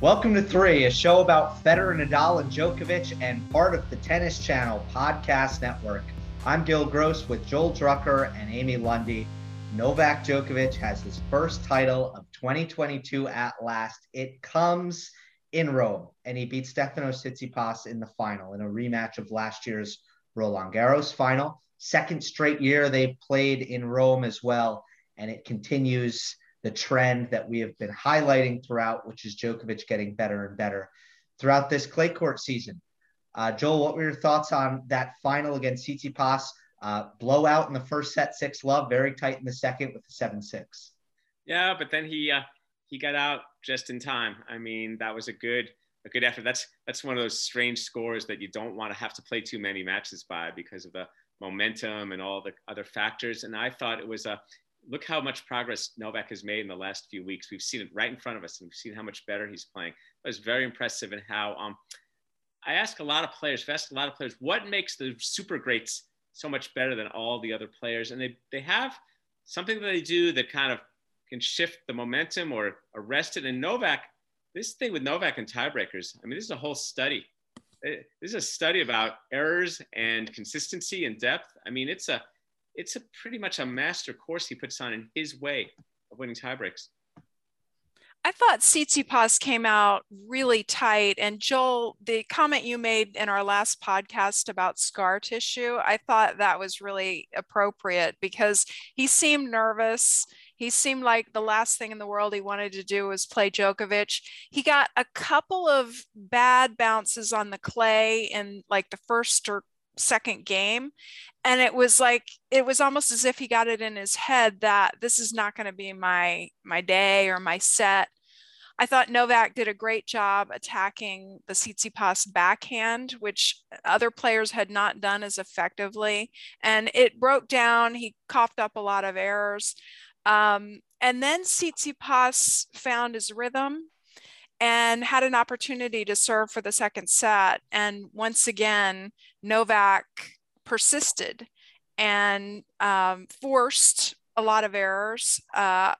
Welcome to Three, a show about Federer, Nadal, and Djokovic, and part of the Tennis Channel podcast network. I'm Gil Gross with Joel Drucker and Amy Lundy. Novak Djokovic has his first title of 2022 at last. It comes in Rome, and he beat Stefanos Tsitsipas in the final in a rematch of last year's Roland Garros final. Second straight year they played in Rome as well, and it continues the trend that we have been highlighting throughout, which is Djokovic getting better and better throughout this clay court season. Uh, Joel, what were your thoughts on that final against Tsitsipas? Uh, blowout in the first set, six love, very tight in the second with the seven six. Yeah, but then he uh, he got out just in time. I mean, that was a good a good effort. That's that's one of those strange scores that you don't want to have to play too many matches by because of the momentum and all the other factors. And I thought it was a look how much progress Novak has made in the last few weeks. We've seen it right in front of us, and we've seen how much better he's playing. It was very impressive and how um, I ask a lot of players, I've asked a lot of players, what makes the super greats so much better than all the other players? And they, they have something that they do that kind of can shift the momentum or arrest it. And Novak, this thing with Novak and tiebreakers, I mean, this is a whole study. This is a study about errors and consistency and depth. I mean, it's a it's a pretty much a master course he puts on in his way of winning tiebreaks. I thought Tsitsipas came out really tight. And Joel, the comment you made in our last podcast about scar tissue, I thought that was really appropriate because he seemed nervous. He seemed like the last thing in the world he wanted to do was play Djokovic. He got a couple of bad bounces on the clay in like the first or second game and it was like it was almost as if he got it in his head that this is not going to be my my day or my set I thought Novak did a great job attacking the Tsitsipas backhand, which other players had not done as effectively. And it broke down. He coughed up a lot of errors. Um, and then Tsitsipas found his rhythm and had an opportunity to serve for the second set. And once again, Novak persisted and um, forced a lot of errors. Uh,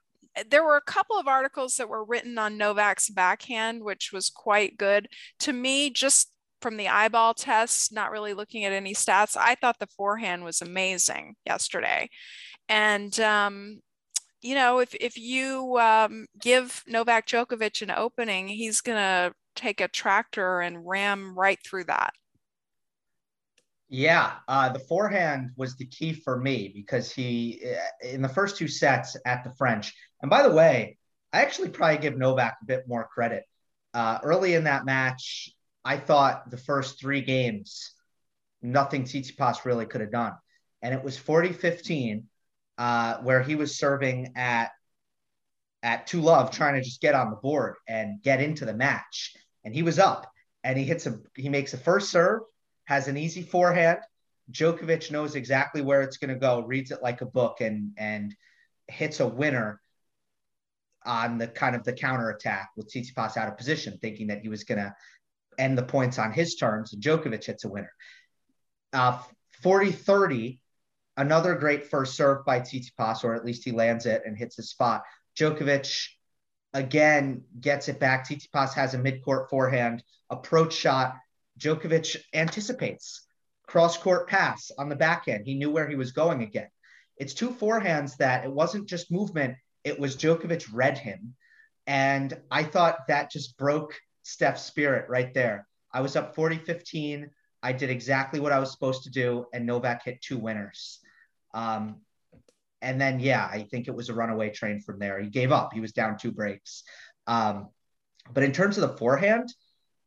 there were a couple of articles that were written on Novak's backhand, which was quite good. To me, just from the eyeball test, not really looking at any stats, I thought the forehand was amazing yesterday. And um, you know, if if you um, give Novak Djokovic an opening, he's gonna take a tractor and ram right through that. Yeah, uh, the forehand was the key for me because he, uh, in the first two sets at the French, and by the way, I actually probably give Novak a bit more credit. Uh, early in that match, I thought the first three games, nothing Tsitsipas really could have done. And it was 40 15 uh, where he was serving at at two love, trying to just get on the board and get into the match. And he was up, and he hits a he makes a first serve, has an easy forehand. Djokovic knows exactly where it's going to go, reads it like a book, and and hits a winner on the kind of the counter attack with Tsitsipas out of position, thinking that he was going to end the points on his terms. Djokovic hits a winner. Uh, 40 30, Another great first serve by Tsitsipas, or at least he lands it and hits his spot. Djokovic again gets it back. Tsitsipas has a midcourt forehand approach shot. Djokovic anticipates cross court pass on the backhand. He knew where he was going again. It's two forehands that it wasn't just movement, it was Djokovic read him. And I thought that just broke Steph's spirit right there. I was up 40 15. I did exactly what I was supposed to do, and Novak hit two winners. Um, and then, yeah, I think it was a runaway train from there. He gave up. He was down two breaks. Um, but in terms of the forehand,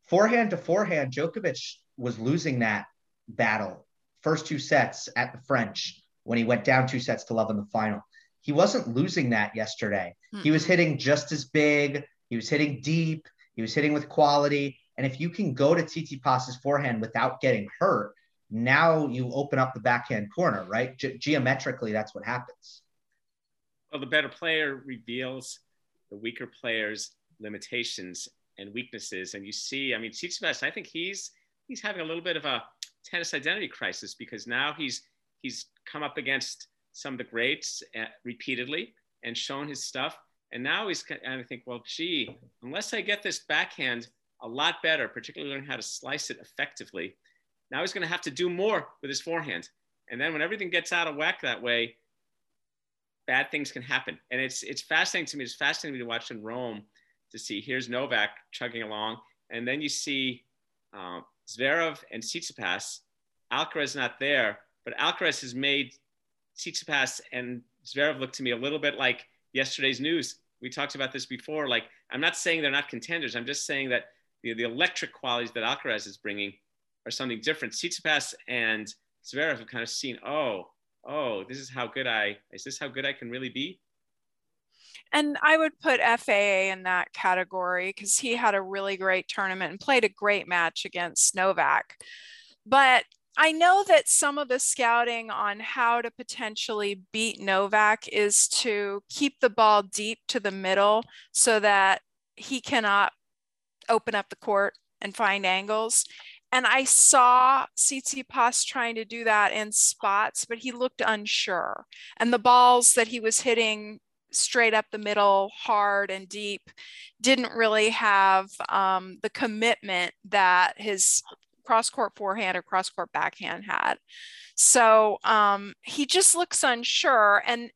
forehand to forehand, Djokovic was losing that battle first two sets at the French when he went down two sets to love in the final. He wasn't losing that yesterday. Mm-hmm. He was hitting just as big. He was hitting deep. He was hitting with quality. And if you can go to Tsitsipas' forehand without getting hurt, now you open up the backhand corner, right? Ge- geometrically, that's what happens. Well, the better player reveals the weaker player's limitations and weaknesses. And you see, I mean, Tsitsipas, I think he's he's having a little bit of a tennis identity crisis because now he's he's come up against some of the greats uh, repeatedly and shown his stuff. And now he's, and I think, well, gee, unless I get this backhand a lot better, particularly learn how to slice it effectively, now he's going to have to do more with his forehand. And then when everything gets out of whack that way, bad things can happen. And it's it's fascinating to me. It's fascinating to watch in Rome to see here's Novak chugging along, and then you see uh, Zverev and Tsitsipas. Alcaraz not there, but Alcaraz has made Tsitsipas and Zverev look to me a little bit like yesterday's news. We talked about this before. Like I'm not saying they're not contenders. I'm just saying that the, the electric qualities that Alcaraz is bringing are something different. Tsitsipas and Zverev have kind of seen, oh, oh, this is how good I is this how good I can really be? And I would put FAA in that category because he had a really great tournament and played a great match against Novak. But I know that some of the scouting on how to potentially beat Novak is to keep the ball deep to the middle so that he cannot open up the court and find angles. And I saw Tsitsipas trying to do that in spots, but he looked unsure. And the balls that he was hitting straight up the middle, hard and deep, didn't really have um, the commitment that his cross court forehand or cross court backhand had. So um, he just looks unsure. And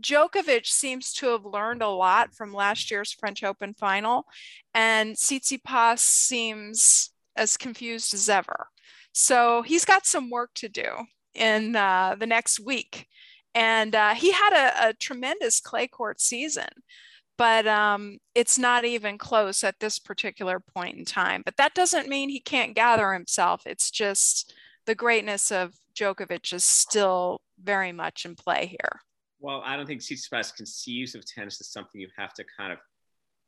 Djokovic seems to have learned a lot from last year's French Open final. And Tsitsipas seems as confused as ever. So he's got some work to do in uh, the next week. And uh, he had a, a, tremendous clay court season, but um, it's not even close at this particular point in time. But that doesn't mean he can't gather himself. It's just the greatness of Djokovic is still very much in play here. Well, I don't think Tsitsipas conceives of tennis as something you have to kind of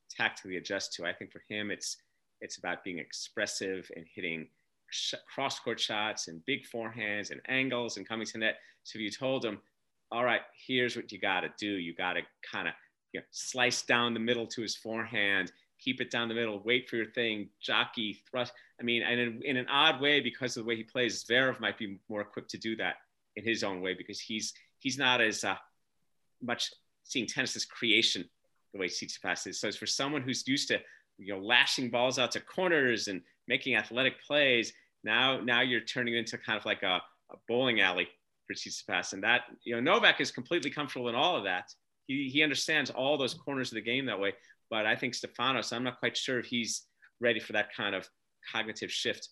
tactically adjust to. I think for him, it's it's about being expressive and hitting sh- cross court shots and big forehands and angles and coming to net. So if you told him, all right, here's what you got to do, you got to kind of you know, slice down the middle to his forehand, keep it down the middle, wait for your thing, jockey, thrust. I mean, and in, in an odd way, because of the way he plays, Zverev might be more equipped to do that in his own way because he's he's not as uh, much seeing tennis as creation the way Tsitsipas is. So it's for someone who's used to you know, lashing balls out to corners and making athletic plays. Now, now you're turning into kind of like a, a bowling alley for Tsitsipas. And that, you know, Novak is completely comfortable in all of that. He, he understands all those corners of the game that way. But I think Stefanos, I'm not quite sure if he's ready for that kind of cognitive shift.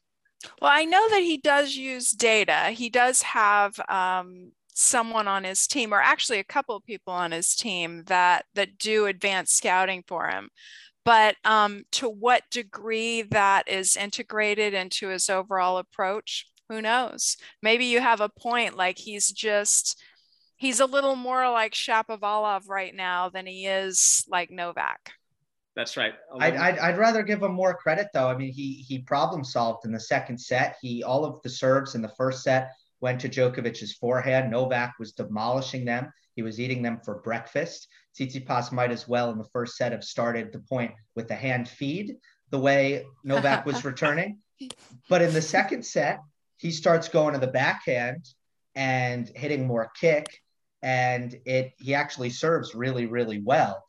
Well, I know that he does use data. He does have um, someone on his team, or actually a couple of people on his team that that do advanced scouting for him but um, to what degree that is integrated into his overall approach who knows? Maybe you have a point like he's just he's a little more like shapovalov right now than he is like novak. That's right. I'd, I'd, I'd, rather give him more credit though. I mean he he problem solved in the second set. He all of the serves in the first set went to Djokovic's forehand. Novak was demolishing them. He was eating them for breakfast. Tsitsipas might as well in the first set have started the point with the hand feed the way Novak was returning. But in the second set, he starts going to the backhand and hitting more kick. And it he actually serves really, really well.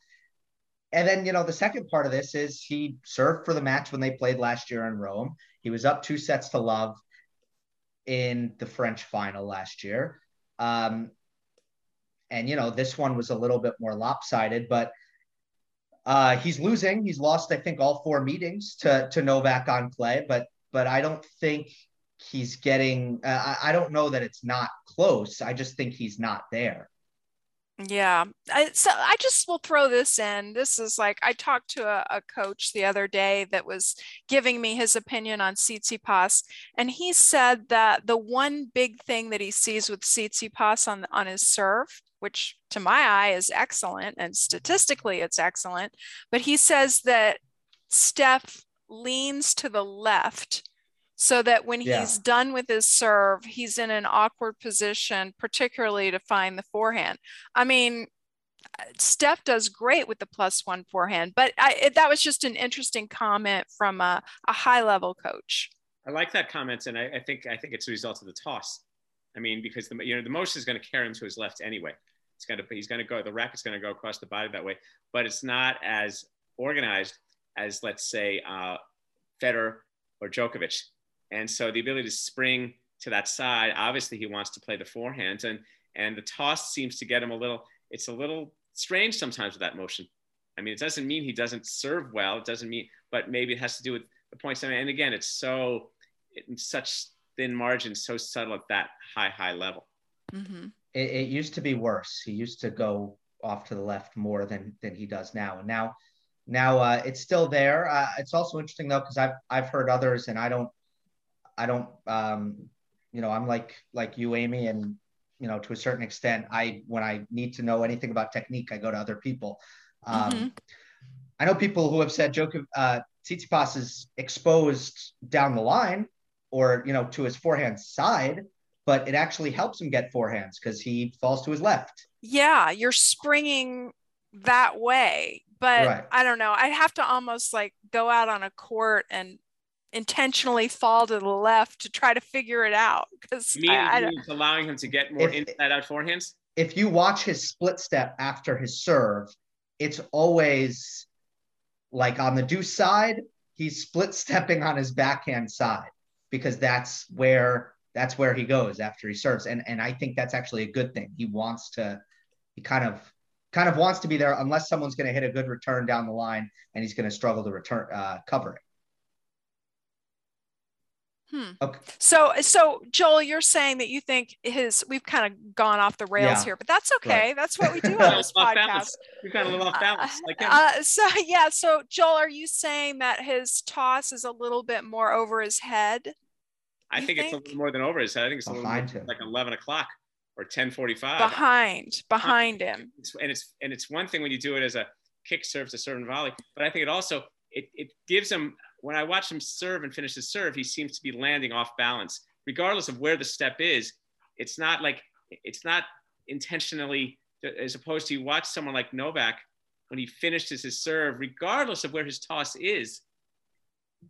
And then, you know, the second part of this is he served for the match when they played last year in Rome. He was up two sets to love in the French final last year. Um, and you know this one was a little bit more lopsided, but uh, he's losing. He's lost, I think, all four meetings to to Novak on clay, but but I don't think he's getting. Uh, I, I don't know that it's not close. I just think he's not there. Yeah. I, so I just will throw this in. This is like I talked to a, a, coach the other day that was giving me his opinion on Tsitsipas, and he said that the one big thing that he sees with Tsitsipas on on his serve which to my eye is excellent and statistically it's excellent. But he says that Steph leans to the left so that when yeah. he's done with his serve, he's in an awkward position, particularly to find the forehand. I mean, Steph does great with the plus one forehand, but I, it, that was just an interesting comment from a, a, high level coach. I like that comment, and I, I, think I think it's a result of the toss. I mean, because the you know the motion is going to carry him to his left anyway. It's going to he's going to go the racket's going to go across the body that way, but it's not as organized as let's say uh, Federer or Djokovic. And so the ability to spring to that side, obviously he wants to play the forehand, and and the toss seems to get him a little. It's a little strange sometimes with that motion. I mean, it doesn't mean he doesn't serve well. It doesn't mean, but maybe it has to do with the points. And again, it's so in such thin margins, so subtle at that high, high level. Mm-hmm. It, it, used to be worse. He used to go off to the left more than than he does now. And now, now uh, it's still there. Uh, it's also interesting though because I've I've heard others, and I don't, I don't, um, you know, I'm like like you, Amy, and you know, to a certain extent, I when I need to know anything about technique, I go to other people. Um, mm-hmm. I know people who have said Djokovic, uh, Tsitsipas is exposed down the line, or you know, to his forehand side, but it actually helps him get forehands because he falls to his left. Yeah, you're springing that way, but right. I don't know. I'd have to almost like go out on a court and intentionally fall to the left to try to figure it out because allowing him to get more if, inside out forehands. If you watch his split step after his serve, it's always like on the deuce side, he's split stepping on his backhand side because that's where that's where he goes after he serves. And and I think that's actually a good thing. He wants to he kind of kind of wants to be there unless someone's going to hit a good return down the line and he's going to struggle to return uh, cover it. Hmm. Okay. So, so Joel, you're saying that you think his we've kind of gone off the rails yeah. here, but that's okay. Right. That's what we do on this podcast. We kind of live off balance. Like uh, so yeah. So Joel, are you saying that his toss is a little bit more over his head? I think, think, it's a little more than over his head. I think it's a little more like eleven o'clock or ten forty-five. Behind, behind him. And it's and it's one thing when you do it as a kick serve to serve and volley, but I think it also it, it gives him when I watch him serve and finish his serve, he seems to be landing off balance, regardless of where the step is. It's not like it's not intentionally, as opposed to you watch someone like Novak when he finishes his serve, regardless of where his toss is,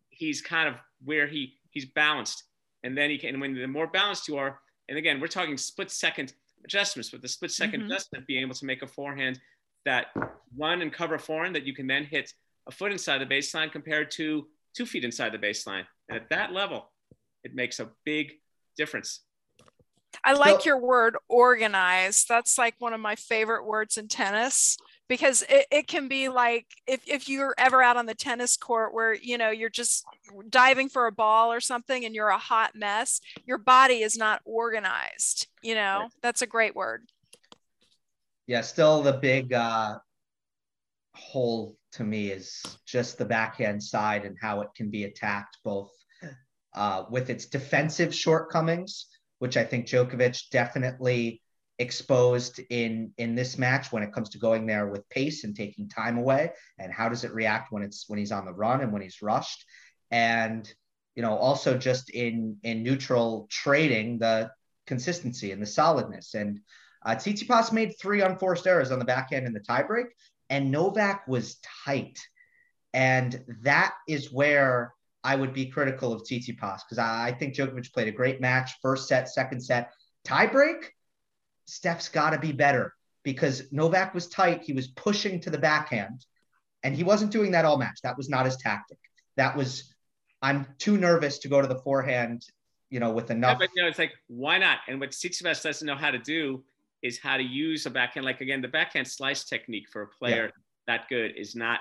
he's kind of where he he's balanced, and then he can. When the more balanced you are, and again, we're talking split second adjustments with the split 2nd mm-hmm. adjustment, being able to make a forehand that run and cover forehand that you can then hit a foot inside the baseline compared to two feet inside the baseline. And at that level, it makes a big difference. I like your word organized. That's like one of my favorite words in tennis because it, it can be like if, if you're ever out on the tennis court where you know you're just diving for a ball or something and you're a hot mess your body is not organized you know right. that's a great word yeah still the big uh hole to me is just the backhand side and how it can be attacked both uh, with its defensive shortcomings, which I think Djokovic definitely exposed in in this match when it comes to going there with pace and taking time away and how does it react when it's when he's on the run and when he's rushed. And you know also just in in neutral trading the consistency and the solidness. And uh, Tsitsipas made three unforced errors on the backhand in the tiebreak and Novak was tight. And that is where I would be critical of Tsitsipas because I, I think Djokovic played a great match, first set, second set. Tiebreak, Steph's got to be better because Novak was tight. He was pushing to the backhand, and he wasn't doing that all match. That was not his tactic. That was, I'm too nervous to go to the forehand, you know, with enough. Yeah, but you know, it's like, why not? And what Tsitsipas doesn't know how to do is how to use a backhand. Like again, the backhand slice technique for a player yeah. that good is not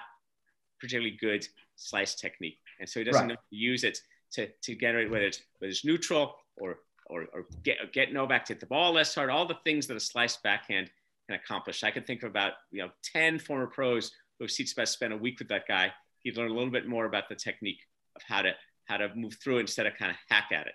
particularly good slice technique, and so he doesn't right. use it to to generate whether it's whether it's neutral or or, or get get Novak to hit the ball less hard. All the things that a slice backhand can accomplish. I can think of about you know ten former pros who have Tsitsipas spent a week with that guy. He'd learn a little bit more about the technique of how to how to move through instead of kind of hack at it.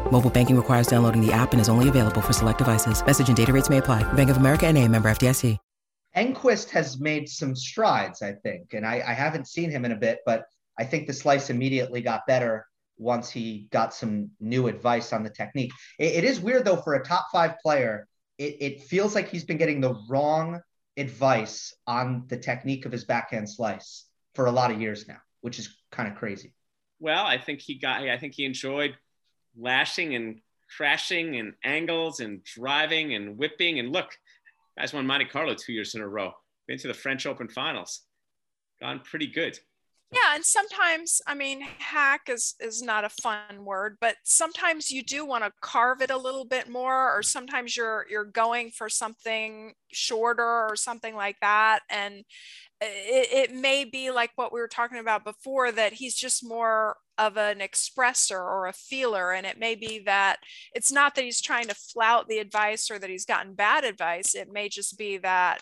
Mobile banking requires downloading the app and is only available for select devices. Message and data rates may apply. Bank of America and a member FDIC. Enqvist has made some strides, I think. And I, I haven't seen him in a bit, but I think the slice immediately got better once he got some new advice on the technique. it, it is weird though for a top five player. It, it feels like he's been getting the wrong advice on the technique of his backhand slice for a lot of years now, which is kind of crazy. Well, I think he got. I think he enjoyed lashing and crashing and angles and driving and whipping. And look, guys won Monte Carlo two years in a row. Been to the French Open finals. Gone pretty good. Yeah, and sometimes, I mean, hack is is not a fun word, but sometimes you do want to carve it a little bit more, or sometimes you're you're going for something shorter or something like that, and it, it may be like what we were talking about before that he's just more of an expressor or a feeler, and it may be that it's not that he's trying to flout the advice or that he's gotten bad advice. It may just be that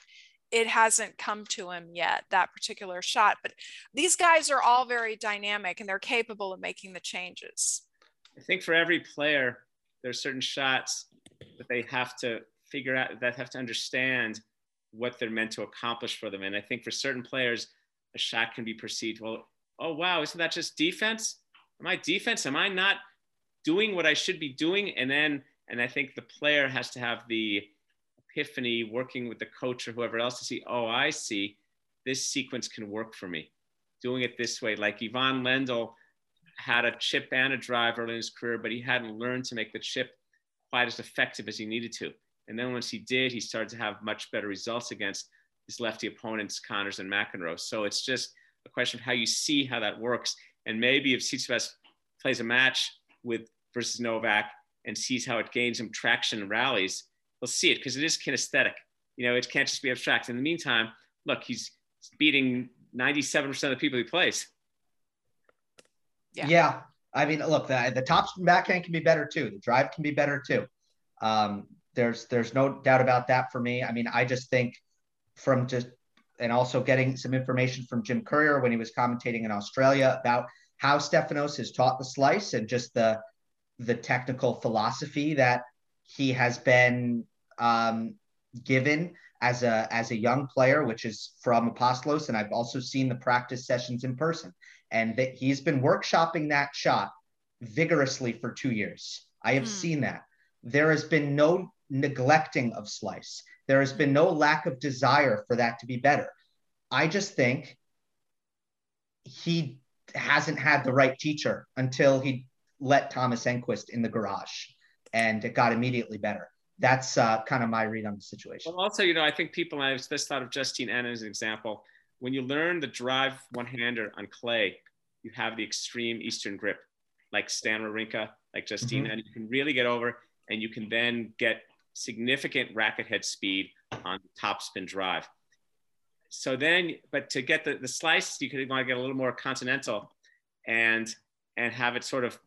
it hasn't come to him yet that particular shot but these guys are all very dynamic and they're capable of making the changes. I think for every player there's certain shots that they have to figure out that have to understand what they're meant to accomplish for them. And i think for certain players a shot can be perceived well oh wow isn't that just defense? Am i defense? Am i not doing what i should be doing? And then and i think the player has to have the epiphany working with the coach or whoever else to see, oh, I see this sequence can work for me. Doing it this way, like Ivan Lendl had a chip and a drive early in his career, but he hadn't learned to make the chip quite as effective as he needed to. And then once he did, he started to have much better results against his lefty opponents, Connors and McEnroe. So it's just a question of how you see how that works. And maybe if Tsitsipas plays a match with versus Novak and sees how it gains him traction and rallies, they'll see it because it is kinesthetic. You know, it can't just be abstract. In the meantime, look, he's beating 97% of the people he plays. Yeah. yeah. I mean, look, the, the top backhand can be better too. The drive can be better too. Um, there's there's no doubt about that for me. I mean, I just think from just and also getting some information from Jim Courier when he was commentating in Australia about how Stefanos has taught the slice and just the the technical philosophy that he has been um, given as a as a young player, which is from Apostolos, and I've also seen the practice sessions in person, and that he's been workshopping that shot vigorously for two years. I have mm. seen that. There has been no neglecting of slice. There has been no lack of desire for that to be better. I just think he hasn't had the right teacher until he let Thomas Enqvist in the garage and it got immediately better. That's uh, kind of my read on the situation. Well, also, you know, I think people, I've just thought of Justine Henin as an example. When you learn the drive one hander on clay, you have the extreme Eastern grip, like Stan Wawrinka, like Justine, mm-hmm. and you can really get over, and you can then get significant racket head speed on the top spin drive. So then, but to get the, the slice, you could want to get a little more continental and and have it sort of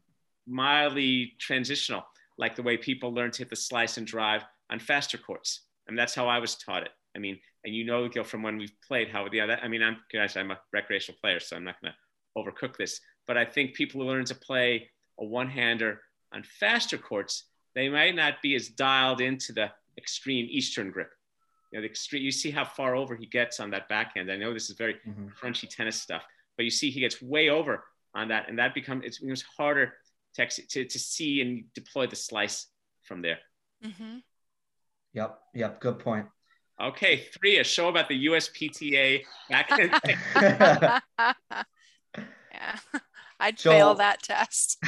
mildly transitional like the way people learn to hit the slice and drive on faster courts. And that's how I was taught it. I mean, and you know, Gil, from when we've played, how, yeah, that, I mean, I'm, gosh, I'm a recreational player, so I'm not going to overcook this. But I think people who learn to play a one hander on faster courts, they might not be as dialed into the extreme Eastern grip. You know, the extreme, you see how far over he gets on that backhand. I know this is very mm-hmm. crunchy tennis stuff, but you see he gets way over on that, and that becomes it becomes harder to, to, to see and deploy the slice from there. Mm-hmm. Yep. Yep. Good point. Okay, three, a show about the USPTA backhand. yeah, I'd Joel, fail that test.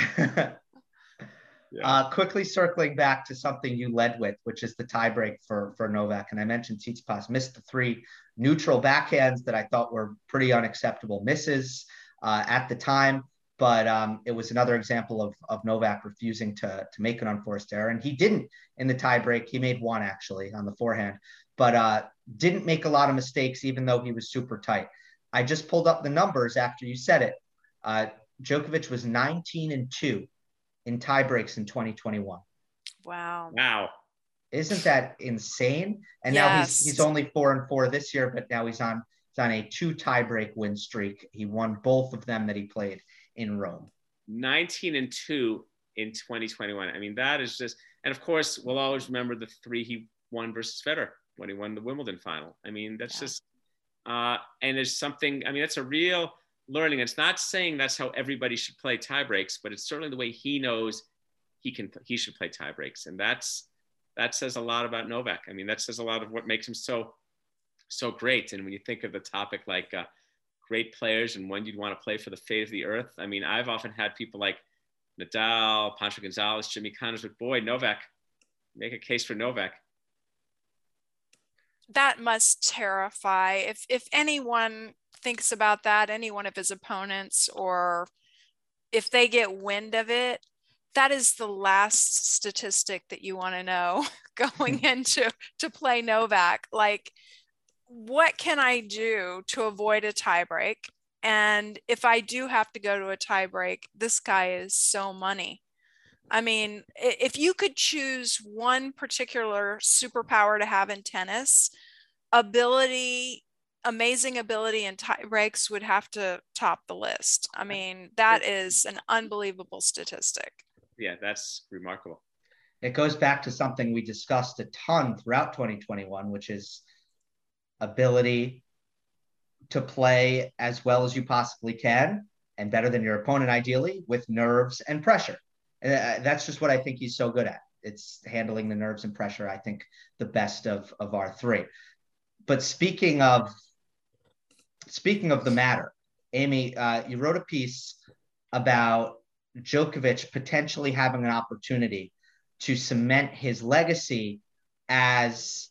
Yeah. Uh, quickly circling back to something you led with, which is the tiebreak for for Novak, and I mentioned Tsitsipas missed the three neutral backhands that I thought were pretty unacceptable misses uh, at the time, but um, it was another example of of Novak refusing to to make an unforced error, and he didn't in the tiebreak. He made one actually on the forehand, but uh, didn't make a lot of mistakes, even though he was super tight. I just pulled up the numbers after you said it. Uh, Djokovic was 19 and 2 in tiebreaks in 2021. Wow. Wow. Isn't that insane? And yes. now he's he's only four and four this year, but now he's on he's on a two tiebreak win streak. He won both of them that he played in Rome. 19 and 2 in 2021. I mean, that is just and of course we'll always remember the three he won versus Federer when he won the Wimbledon final. I mean, that's yeah. just uh and there's something, I mean, that's a real learning. It's not saying that's how everybody should play tie breaks, but it's certainly the way he knows he can he should play tie breaks, and that's that says a lot about Novak. I mean, that says a lot of what makes him so so great. And when you think of the topic like uh, great players and when you'd want to play for the fate of the earth, I mean, I've often had people like Nadal, Pancho Gonzalez, Jimmy Connors, but boy, Novak, make a case for Novak. That must terrify. If if anyone thinks about that, any one of his opponents, or if they get wind of it, that is the last statistic that you want to know going into to play Novak. Like, what can I do to avoid a tiebreak? And if I do have to go to a tiebreak, this guy is so money. I mean, if you could choose one particular superpower to have in tennis, ability amazing ability and tie breaks would have to top the list. I mean, that is an unbelievable statistic. Yeah, that's remarkable. It goes back to something we discussed a ton throughout 2021, which is ability to play as well as you possibly can and better than your opponent, ideally, with nerves and pressure. And uh, that's just what I think he's so good at. It's handling the nerves and pressure, I think, the best of, of our three. But speaking of speaking of the matter, Amy, uh, you wrote a piece about Djokovic potentially having an opportunity to cement his legacy as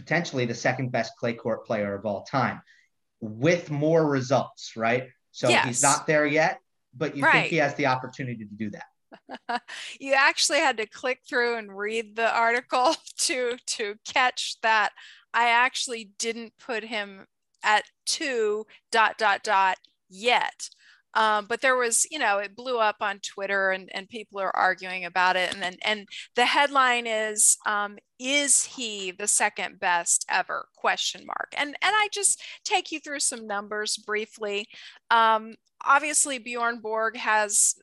potentially the second best clay court player of all time with more results, right? So yes. he's not there yet, but you right. think he has the opportunity to do that. you actually had to click through and read the article to to catch that I actually didn't put him at two dot dot dot yet. Um, but there was, you know, it blew up on Twitter and, and people are arguing about it. And then, and the headline is, um, is he the second best ever question mark? And, and I just take you through some numbers briefly. Um, obviously Bjorn Borg has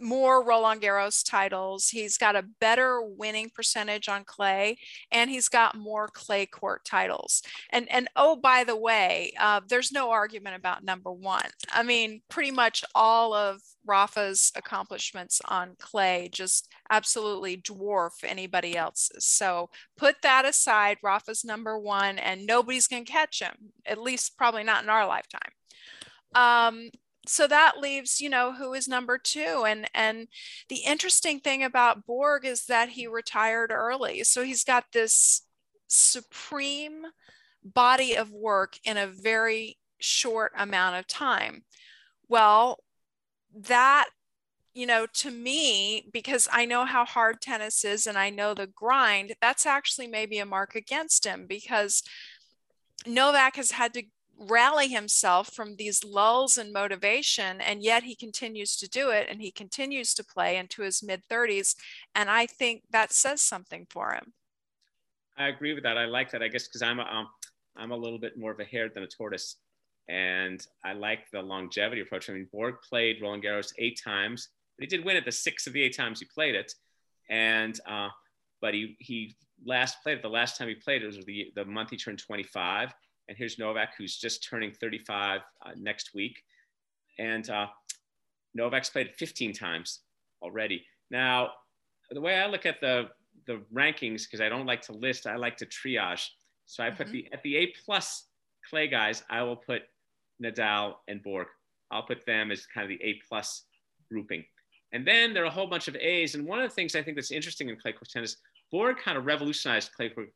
more Roland Garros titles. He's got a better winning percentage on clay, and he's got more clay court titles. And and oh, by the way, uh, there's no argument about number one. I mean, pretty much all of Rafa's accomplishments on clay just absolutely dwarf anybody else's. So put that aside. Rafa's number one, and nobody's gonna catch him. At least probably not in our lifetime. Um, so that leaves you know who is number two and and the interesting thing about borg is that he retired early so he's got this supreme body of work in a very short amount of time. Well that you know to me because i know how hard tennis is and i know the grind that's actually maybe a mark against him because novak has had to rally himself from these lulls in motivation and yet he continues to do it and he continues to play into his mid 30s and i think that says something for him. I agree with that. I like that i guess because i'm a, um, i'm a little bit more of a hare than a tortoise and i like the longevity approach. I mean borg played roland garros eight times but he did win it the six of the eight times he played it and uh, but he he last played it the last time he played it was the the month he turned 25 and here's Novak, who's just turning 35 uh, next week. And uh, Novak's played 15 times already. Now, the way I look at the, the rankings, because I don't like to list, I like to triage. So I put mm-hmm. the at the A plus clay guys, I will put Nadal and Borg. I'll put them as kind of the A plus grouping. And then there are a whole bunch of A's. And one of the things I think that's interesting in clay court tennis, Borg kind of revolutionized clay court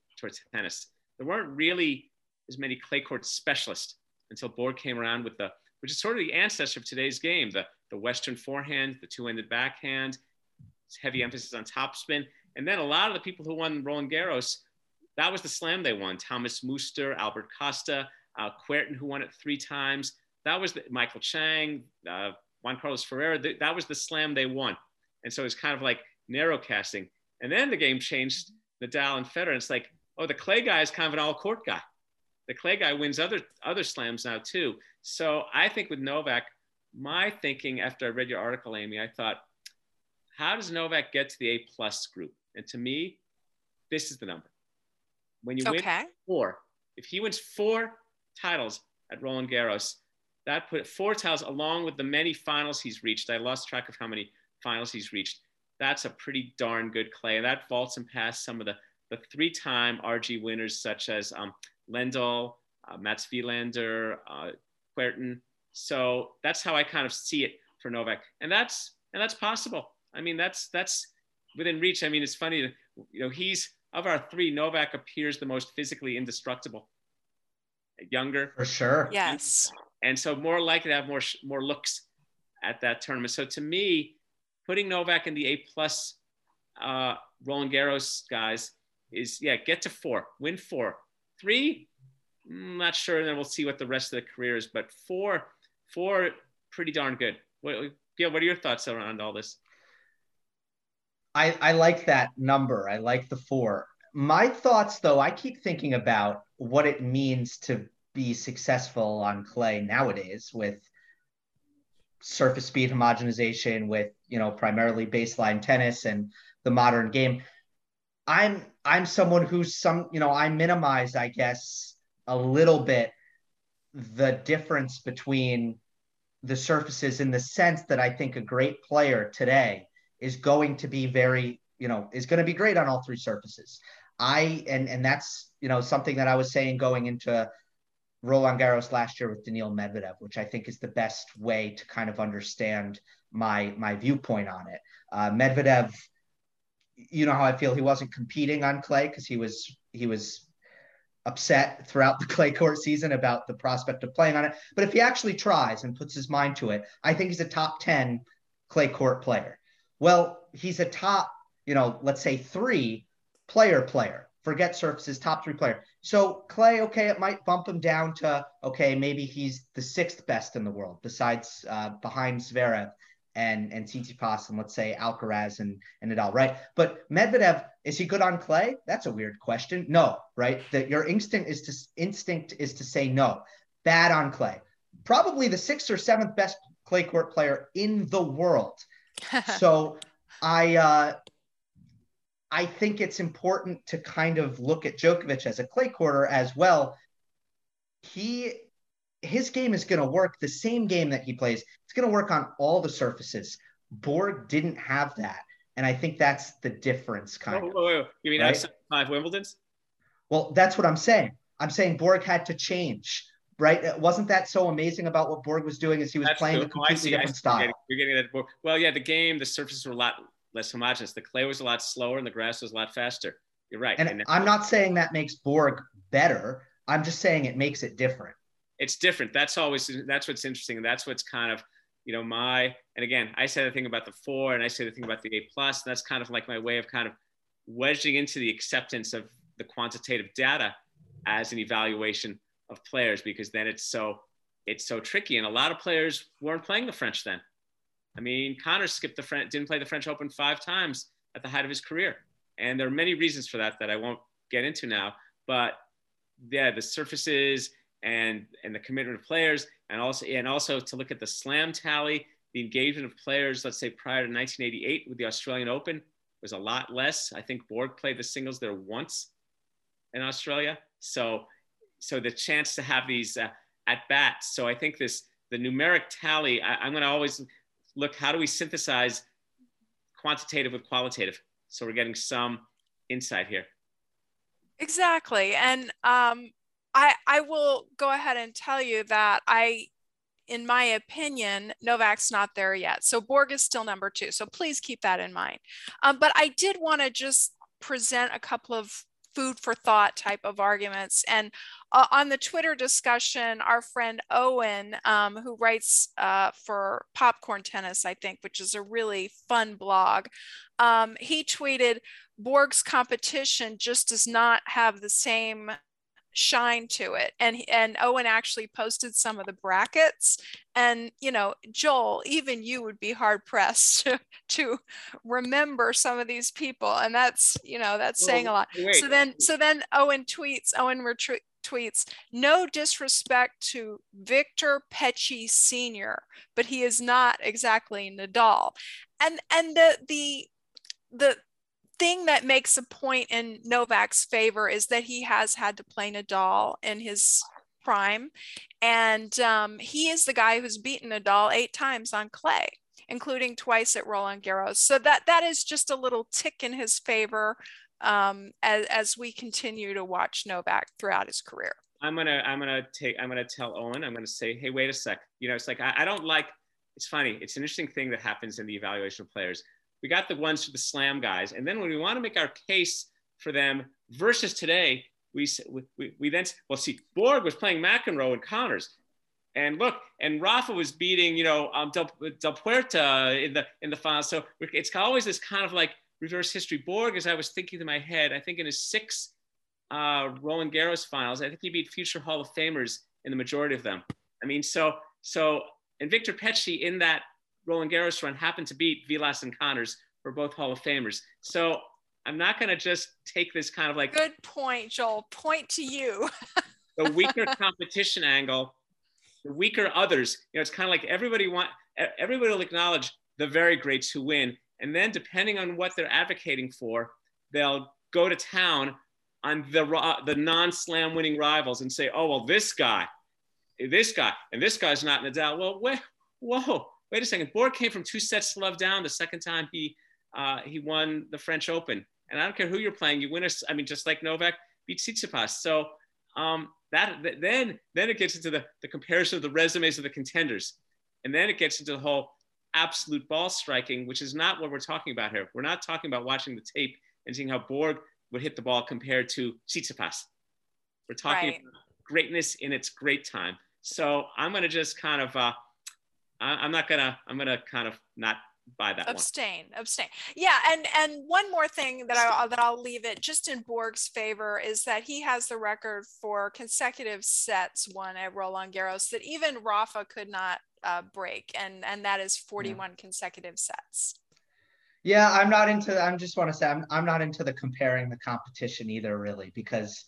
tennis. There weren't really as many clay court specialists until Borg came around with the, which is sort of the ancestor of today's game, the, the Western forehand, the two-handed backhand, heavy emphasis on topspin. And then a lot of the people who won Roland Garros, that was the slam they won. Thomas Muster, Albert Costa, uh, Kuerten, who won it three times. That was the, Michael Chang, uh, Juan Carlos Ferrero. Th- that was the slam they won. And so it's kind of like narrow casting. And then the game changed Nadal and Federer. And it's like, oh, the clay guy is kind of an all court guy. The clay guy wins other other slams now too. So I think with Novak, my thinking after I read your article, Amy, I thought, how does Novak get to the A plus group? And to me, this is the number. When you okay. win four, if he wins four titles at Roland Garros, that put four titles along with the many finals he's reached. I lost track of how many finals he's reached. That's a pretty darn good clay. And that vaults him past some of the, the three time RG winners, such as um, Lendl, uh, Mats Wilander, uh, Kuerten. So that's how I kind of see it for Novak. And that's, and that's possible. I mean, that's, that's within reach. I mean, it's funny, you know, he's, of our three, Novak appears the most physically indestructible. Younger. For sure. Yes and so more likely to have more more looks at that tournament. So to me, putting Novak in the A plus uh, Roland Garros guys is yeah, get to four, win four, three. I'm mm, not sure, and then we'll see what the rest of the career is. But four, four, pretty darn good. What, what are your thoughts around all this? I, I like that number. I like the four. My thoughts, though, I keep thinking about what it means to be successful on clay nowadays with surface speed homogenization with you know primarily baseline tennis and the modern game i'm i'm someone who's some you know i minimized i guess a little bit the difference between the surfaces in the sense that i think a great player today is going to be very you know is going to be great on all three surfaces i and and that's you know something that i was saying going into Roland Garros last year with Daniil Medvedev, which I think is the best way to kind of understand my my viewpoint on it. Uh, Medvedev, you know how I feel. He wasn't competing on clay because he was he was upset throughout the clay court season about the prospect of playing on it. But if he actually tries and puts his mind to it, I think he's a top ten clay court player. Well, he's a top, you know, let's say three player player forget surfaces, top three player. So Clay, okay, it might bump him down to okay, maybe he's the sixth best in the world, besides uh, behind Zverev and and Tsitsipas and let's say Alcaraz and and Nadal, right? But Medvedev is he good on clay? That's a weird question. No, right? That your instinct is to instinct is to say no. Bad on clay. Probably the sixth or seventh best clay court player in the world. so I uh, I think it's important to kind of look at Djokovic as a clay courter as well. He his game is going to work the same game that he plays. It's going to work on all the surfaces. Borg didn't have that, and I think that's the difference. Kind oh, of. Oh, oh, you mean right? five Wimbledon's? Well, that's what I'm saying. I'm saying Borg had to change. Right? Wasn't that so amazing about what Borg was doing? Is he was that's playing a oh, completely different style? You're getting, you're getting that. Well, yeah, the game, the surfaces were a lot less homogenous. The clay was a lot slower and the grass was a lot faster. You're right. And, and I'm not saying that makes Borg better. I'm just saying it makes it different. It's different. That's always that's what's interesting. And that's what's kind of, you know, my and again, I say the thing about the four and I say the thing about the A plus. That's kind of like my way of kind of wedging into the acceptance of the quantitative data as an evaluation of players because then it's so it's so tricky. And a lot of players weren't playing the French then. I mean, Connor skipped the French, didn't play the French Open five times at the height of his career. And there are many reasons for that that I won't get into now. But yeah, the surfaces and and the commitment of players, and also and also to look at the slam tally, the engagement of players. Let's say prior to 1988 with the Australian Open was a lot less. I think Borg played the singles there once in Australia. So so the chance to have these uh, at bats. So I think this the numeric tally. I, I'm going to always look, how do we synthesize quantitative with qualitative? So we're getting some insight here. Exactly. And um, I, I will go ahead and tell you that I, in my opinion, Novak's not there yet. So Borg is still number two. So please keep that in mind. Um, but I did want to just present a couple of food for thought type of arguments. And uh, on the Twitter discussion, our friend Owen, um, who writes uh, for Popcorn Tennis, I think, which is a really fun blog, um, he tweeted Borg's competition just does not have the same shine to it. And and Owen actually posted some of the brackets. And you know Joel even you would be hard pressed to, to remember some of these people. And that's you know that's saying a lot. wait. so then so then Owen tweets Owen retweets tweets no disrespect to Victor Pecci senior but he is not exactly Nadal. And and the the the thing that makes a point in Novak's favor is that he has had to play Nadal in his prime. And um, he is the guy who's beaten Nadal eight times on clay, including twice at Roland Garros. So that that is just a little tick in his favor um, as, as we continue to watch Novak throughout his career. I'm gonna I'm gonna take I'm gonna tell Owen I'm gonna say hey wait a sec you know it's like I, I don't like it's funny it's an interesting thing that happens in the evaluation of players we got the ones for the slam guys. And then when we want to make our case for them versus today, we, we, we then, well, see, Borg was playing McEnroe and Connors. And look, and Rafa was beating, you know, um, Del, Del Puerta in the in the final. So it's always this kind of like reverse history. Borg, as I was thinking to my head, I think in his six uh, Roland Garros finals, I think he beat future Hall of Famers in the majority of them. I mean, so so and Victor Pecci in that Roland Garros run happened to beat Vilas and Connors for both Hall of Famers. So I'm not going to just take this kind of like good point, Joel. Point to you. the weaker competition angle, the weaker others. You know, it's kind of like everybody want everybody will acknowledge the very greats who win, and then depending on what they're advocating for, they'll go to town on the the non-slam winning rivals and say, oh well, this guy, this guy, and this guy's not Nadal. Well, wait, whoa wait a second, Borg came from two sets to love down the second time he uh, he won the French Open. And I don't care who you're playing, you win a, I mean, just like Novak beat Tsitsipas. So um, that, that, then then it gets into the, the comparison of the resumes of the contenders. And then it gets into the whole absolute ball striking, which is not what we're talking about here. We're not talking about watching the tape and seeing how Borg would hit the ball compared to Tsitsipas. We're talking right. about greatness in its great time. So I'm going to just kind of uh, I, am not gonna I'm gonna kind of not buy that abstain one. abstain yeah and and one more thing that i that i'll leave it just in borg's favor is that he has the record for consecutive sets won at roland garros that even rafa could not uh, break and and that is 41 yeah. consecutive sets yeah i'm not into i'm just want to say I'm, I'm not into the comparing the competition either really because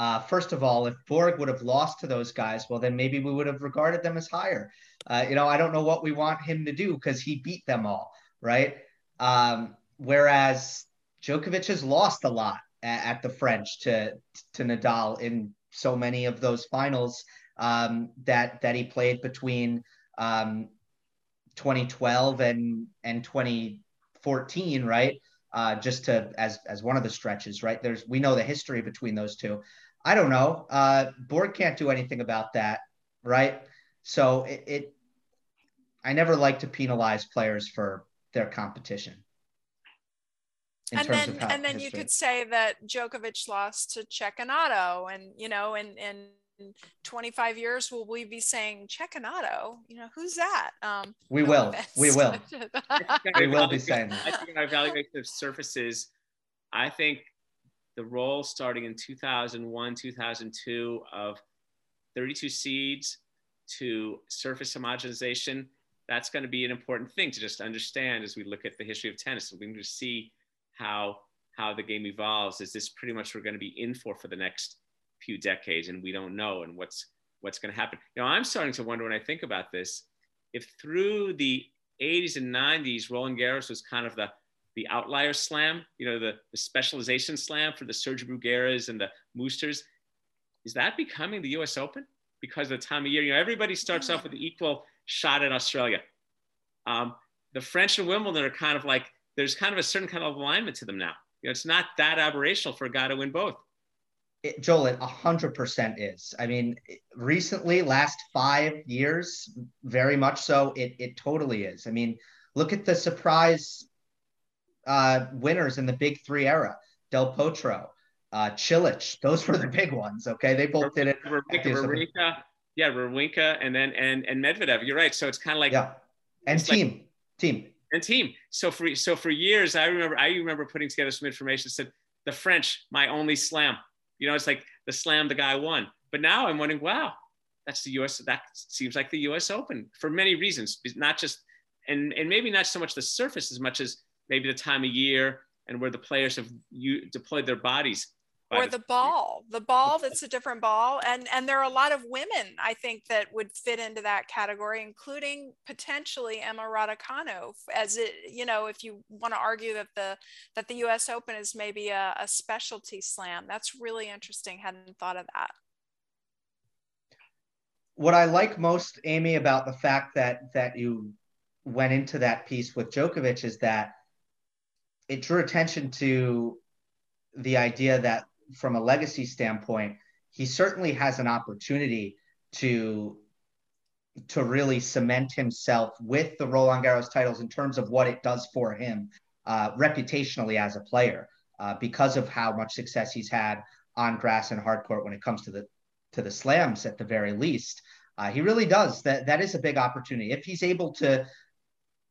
uh, first of all, if Borg would have lost to those guys, well, then maybe we would have regarded them as higher. Uh, you know, I don't know what we want him to do because he beat them all, right? Um, whereas Djokovic has lost a lot at, at, the French to to Nadal in so many of those finals um, that that he played between um, 2012 and and 2014, right? Uh, just to as as one of the stretches, right? There's we know the history between those two. I don't know. Uh, Borg can't do anything about that, right? So it, it I never like to penalize players for their competition. And then, and then you could say that Djokovic lost to Cecchinato, and you know, in in 25 years, will we be saying Cecchinato? You know, who's that? Um, we, no will. we will. we will. be saying that. I think our evaluation of surfaces. I think the role starting in 2001, 2002 of 32 seeds to surface homogenization, that's going to be an important thing to just understand as we look at the history of tennis. We can just see how how the game evolves. Is this pretty much we're going to be in for for the next few decades, and we don't know, and what's what's going to happen. You know, I'm starting to wonder when I think about this, if through the 80s and 90s, Roland Garros was kind of the the outlier slam, you know, the, the specialization slam for the Sergio Brugueras and the Musters. Is that becoming the US Open? Because of the time of year, you know, everybody starts off with an equal shot at Australia. Um, the French and Wimbledon are kind of like, there's kind of a certain kind of alignment to them now. You know, it's not that aberrational for a guy to win both. it, Joel, it 100% is. I mean, recently, last five years, very much so, it, it totally is. I mean, look at the surprise uh, winners in the big three era Del Potro, uh, Cilic. Those were the big ones. Okay. They both did it. Wawrinka, yeah, Wawrinka and then and, and Medvedev. You're right. So it's kind of like, yeah. And team, like, team. And team. So for so for years, I remember I remember putting together some information that said the French, my only slam you know, it's like the slam the guy won. But now I'm wondering, wow, that's the US. That seems like the US Open for many reasons, not just, and, and maybe not so much the surface as much as maybe the time of year and where the players have you deployed their bodies or the ball the ball that's a different ball. And and there are a lot of women i think that would fit into that category including potentially emma raducanu as it you know if you want to argue that the that the us open is maybe a, a specialty slam. That's really interesting. Hadn't thought of that. What i like most amy about the fact that that you went into that piece with Djokovic is that it drew attention to the idea that from a legacy standpoint, he certainly has an opportunity to to really cement himself with the Roland Garros titles in terms of what it does for him uh, reputationally as a player, uh, because of how much success he's had on grass and hard court when it comes to the to the slams at the very least. Uh, he really does. That that is a big opportunity if he's able to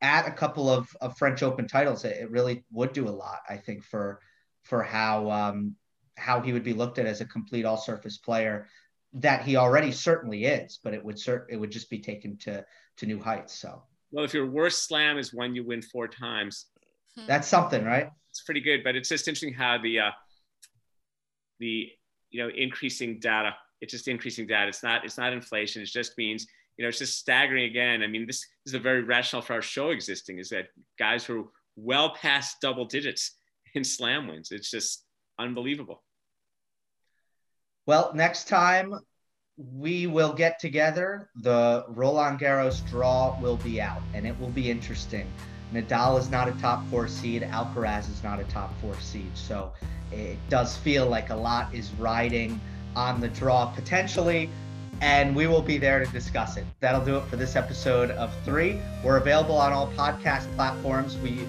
add a couple of, of French Open titles. It, it really would do a lot, I think, for for how um, how he would be looked at as a complete all surface player that he already certainly is, but it would cert- it would just be taken to to new heights. So well, if your worst slam is when you win four times, hmm. that's something, right? It's pretty good, but it's just interesting how the uh, the you know increasing data. It's just increasing data. It's not it's not inflation. It just means you know it's just staggering again. I mean, this, is a very rational for our show existing. Is that guys who are well past double digits in slam wins. It's just unbelievable. Well, next time we will get together, the Roland Garros draw will be out and it will be interesting. Nadal is not a top four seed, Alcaraz is not a top four seed. So it does feel like a lot is riding on the draw potentially, and we will be there to discuss it. That'll do it for this episode of three. We're available on all podcast platforms. We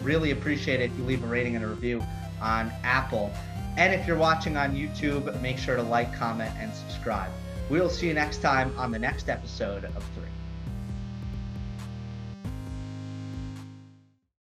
really appreciate it if you leave a rating and a review on Apple. And if you're watching on YouTube, make sure to like, comment, and subscribe. We will see you next time on the next episode of Three.